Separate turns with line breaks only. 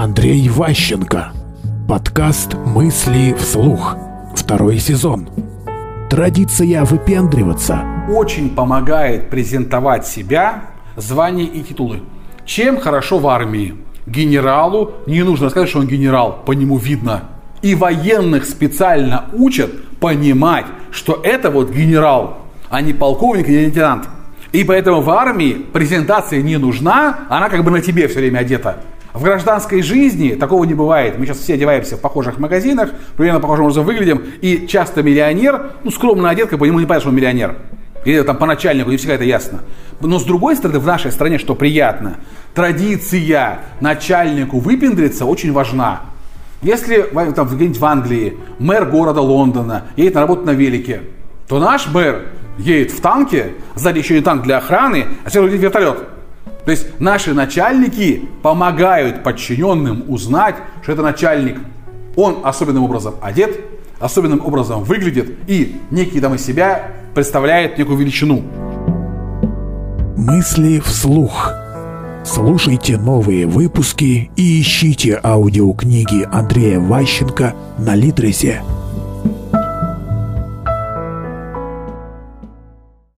Андрей Ващенко. Подкаст «Мысли вслух». Второй сезон. Традиция выпендриваться.
Очень помогает презентовать себя, звания и титулы. Чем хорошо в армии? Генералу не нужно сказать, что он генерал, по нему видно. И военных специально учат понимать, что это вот генерал, а не полковник или лейтенант. И поэтому в армии презентация не нужна, она как бы на тебе все время одета. В гражданской жизни такого не бывает. Мы сейчас все одеваемся в похожих магазинах, примерно похожим образом выглядим, и часто миллионер, ну, скромно одет, как бы ему не понятно, что он миллионер. Или там по начальнику, не всегда это ясно. Но с другой стороны, в нашей стране, что приятно, традиция начальнику выпендриться очень важна. Если там где-нибудь в Англии мэр города Лондона едет на работу на велике, то наш мэр едет в танке, сзади еще и танк для охраны, а сверху вертолет. То есть наши начальники помогают подчиненным узнать, что это начальник. Он особенным образом одет, особенным образом выглядит и некий там из себя представляет некую величину.
Мысли вслух. Слушайте новые выпуски и ищите аудиокниги Андрея Ващенко на Литресе.